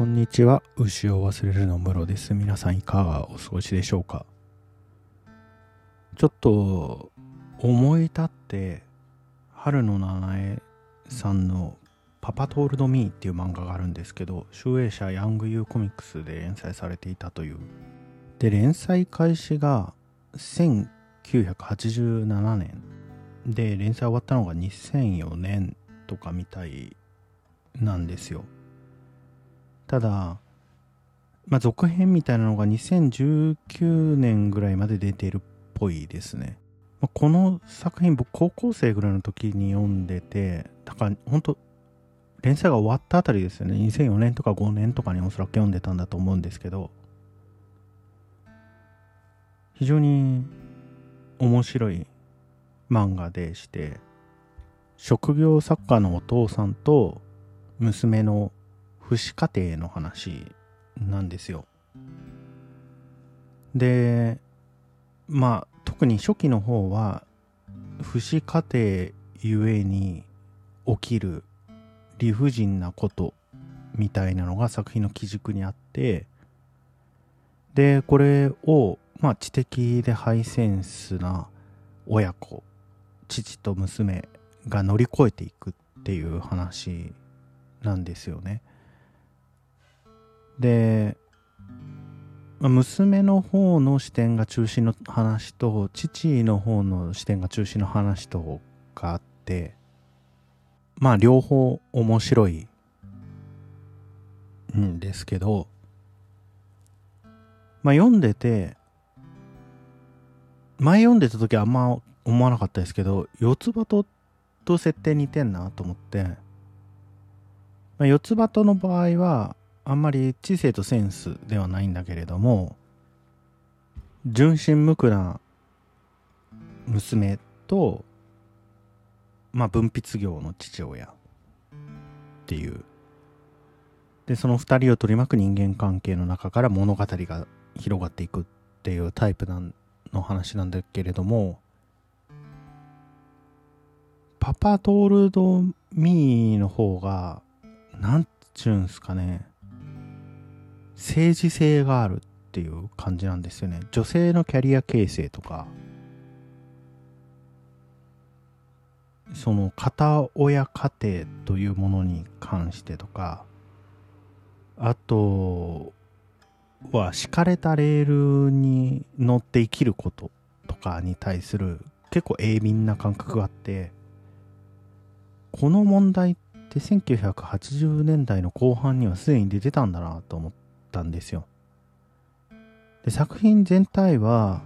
こんにちは。牛を忘れるの室です。皆さんいかがお過ごしでしょうか？ちょっと思い立って、春野七重さんのパパトールドミーっていう漫画があるんですけど、集英社ヤングユーコミックスで連載されていたという。で、連載開始が1987年で、連載終わったのが2004年とかみたいなんですよ。ただ、まあ、続編みたいなのが2019年ぐらいまで出てるっぽいですね。まあこの作品僕高校生ぐらいの時に読んでて、だから本当連載が終わったあたりですよね。2004年とか5年とかにおそらく読んでたんだと思うんですけど、非常に面白い漫画でして、職業作家のお父さんと娘の父子家庭の話なんですよ。で、まあ、特に初期の方は、父子家庭ゆえに起きる理不尽なことみたいなのが作品の基軸にあって、で、これを、まあ、知的でハイセンスな親子、父と娘が乗り越えていくっていう話なんですよね。で、まあ娘の方の視点が中心の話と父の方の視点が中心の話とがあってまあ両方面白いんですけどまあ読んでて前読んでた時はあんま思わなかったですけど四つ葉とと設定似てんなと思って、まあ、四つ葉との場合はあんまり知性とセンスではないんだけれども純真無垢な娘とまあ文筆業の父親っていう。でその二人を取り巻く人間関係の中から物語が広がっていくっていうタイプなんの話なんだけれどもパパトールドミーの方がなんちゅうんすかね。政治性があるっていう感じなんですよね。女性のキャリア形成とか、その片親家庭というものに関してとか、あとは敷かれたレールに乗って生きることとかに対する結構鋭敏な感覚があって、この問題って1980年代の後半にはすでに出てたんだなと思ったんですよ。で、作品全体は、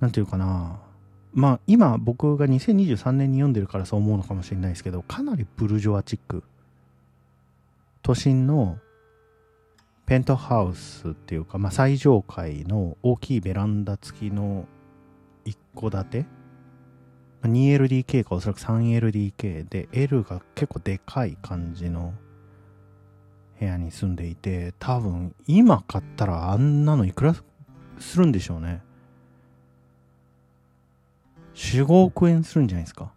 なんていうかな。まあ今僕が2023年に読んでるからそう思うのかもしれないですけど、かなりブルジョワチック。都心のペントハウスっていうか、まあ最上階の大きいベランダ付きの一戸建て 2LDK かおそらく 3LDK で L が結構でかい感じの部屋に住んでいて多分今買ったらあんなのいくらするんでしょうね。45億円するんじゃないですか。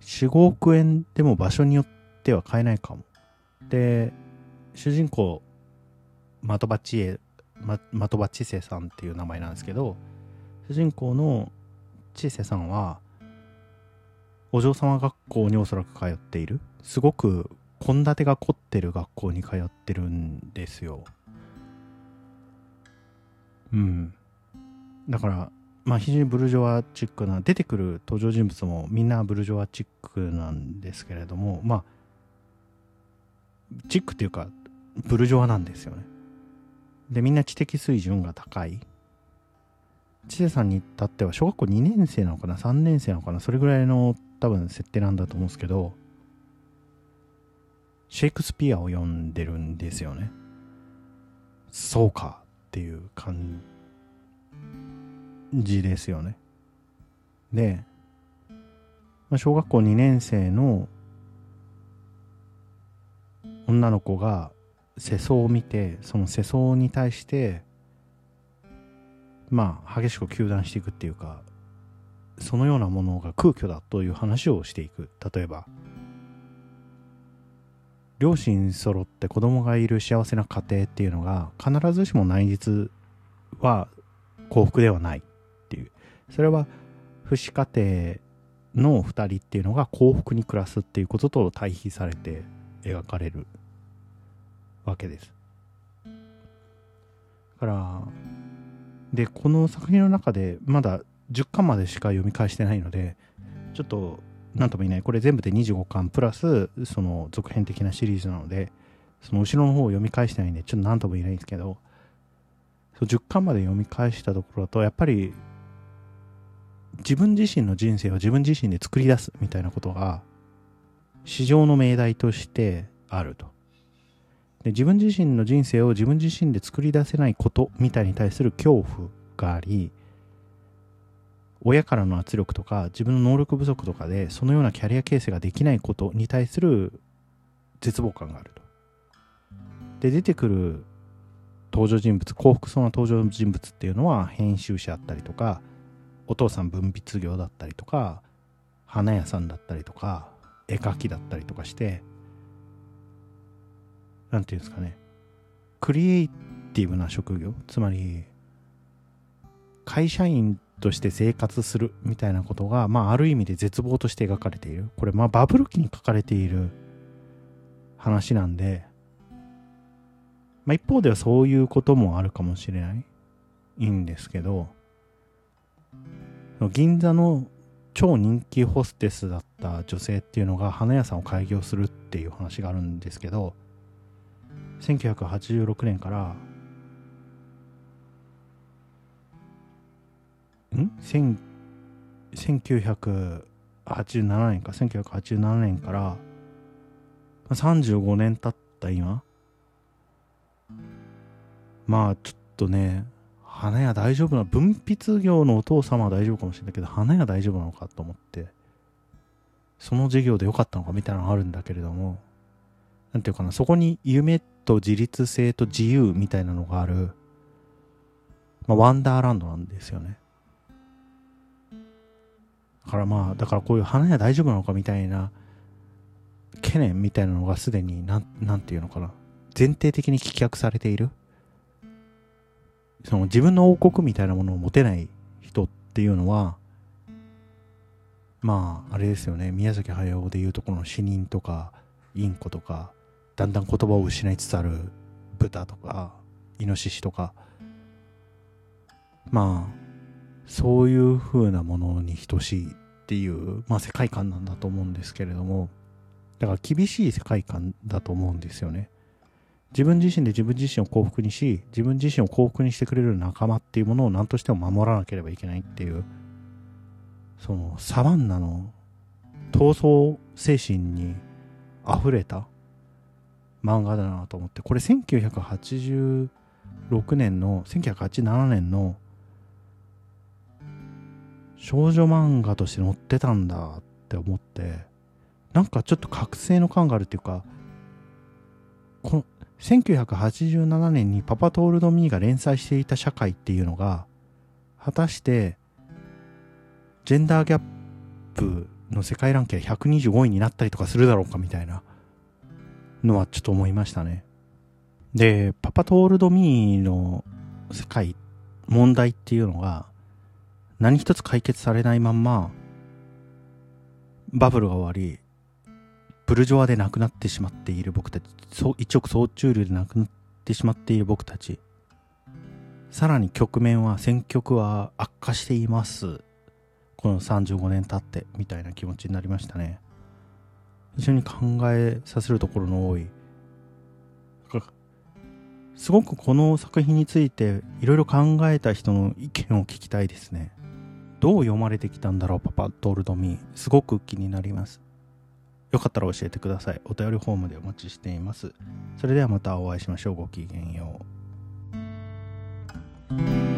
45億円でも場所によっては買えないかも。で主人公的場知恵ま的場知世さんっていう名前なんですけど主人公の千世さんはお嬢様学校におそらく通っているすごく献立が凝ってる学校に通ってるんですよ。うん。だからまあ非常にブルジョワチックな出てくる登場人物もみんなブルジョワチックなんですけれどもまあチックっていうかブルジョワなんですよね。でみんな知的水準が高い。知世さんに至っては小学校2年生なのかな？3年生なのかな？それぐらいの多分設定なんだと思うんですけどシェイクスピアを読んでるんですよね。そうかっていう感じですよね。で、まあ、小学校2年生の女の子が世相を見てその世相に対してまあ激しく糾弾していくっていうかそのようなものが空虚だという話をしていく。例えば両親揃って子供がいる幸せな家庭っていうのが必ずしも内実は幸福ではないっていうそれは父子家庭の2人っていうのが幸福に暮らすっていうことと対比されて描かれるわけです。だからでこの作品の中でまだ10巻までしか読み返してないのでちょっと何とも言えない。これ全部で25巻。プラスその続編的なシリーズなのでその後ろの方を読み返してないんでちょっと何とも言えないんですけど10巻まで読み返したところだとやっぱり自分自身の人生を自分自身で作り出すみたいなことが市場の命題としてあると。で自分自身の人生を自分自身で作り出せないことみたいに対する恐怖があり親からの圧力とか自分の能力不足とかでそのようなキャリア形成ができないことに対する絶望感があると。で出てくる登場人物幸福そうな登場人物っていうのは編集者だったりとかお父さん文筆業だったりとか花屋さんだったりとか絵描きだったりとかして何て言うんですかねクリエイティブな職業つまり会社員として生活するみたいなことが、まあ、ある意味で絶望として描かれている。これ、まあ、バブル期に書かれている話なんで、まあ、一方ではそういうこともあるかもしれない。いいんですけど、銀座の超人気ホステスだった女性っていうのが花屋さんを開業するっていう話があるんですけど、1986年からん？1987年か。1987年から35年経った今。まあちょっとね花屋大丈夫な文筆業のお父様は大丈夫かもしれないけど花屋大丈夫なのかと思ってその授業でよかったのかみたいなのがあるんだけれどもなんていうかなそこに夢と自立性と自由みたいなのがある、まあ、ワンダーランドなんですよね。だからまあ、だからこういう花屋大丈夫なのかみたいな懸念みたいなのがすでになん、なんていうのかな。前提的に棄却されている。その自分の王国みたいなものを持てない人っていうのは、まあ、あれですよね。宮崎駿でいうとこの死人とか、インコとか、だんだん言葉を失いつつある豚とか、イノシシとか、まあ、そういう風なものに等しいっていう、まあ、世界観なんだと思うんですけれども、だから厳しい世界観だと思うんですよね。自分自身で自分自身を幸福にし、自分自身を幸福にしてくれる仲間っていうものを何としても守らなければいけないっていう、そのサバンナの闘争精神に溢れた漫画だなと思って、これ1986年の、1987年の少女漫画として載ってたんだって思ってなんかちょっと覚醒の感があるっていうかこの1987年にパパトールドミーが連載していた社会っていうのが果たしてジェンダーギャップの世界ランキング125位になったりとかするだろうかみたいなのはちょっと思いましたね。で、パパトールドミーの世界、問題っていうのが、何一つ解決されないまんま、バブルが終わり、ブルジョワで亡くなってしまっている僕たち、一億総中流で亡くなってしまっている僕たち。さらに局面は、選曲は悪化しています。この35年経って、みたいな気持ちになりましたね。非常に考えさせるところの多い。すごくこの作品についていろいろ考えた人の意見を聞きたいですね。どう読まれてきたんだろうパパトールドミー。すごく気になります。よかったら教えてください。お便りフォームでお待ちしています。それではまたお会いしましょう。ごきげんよう。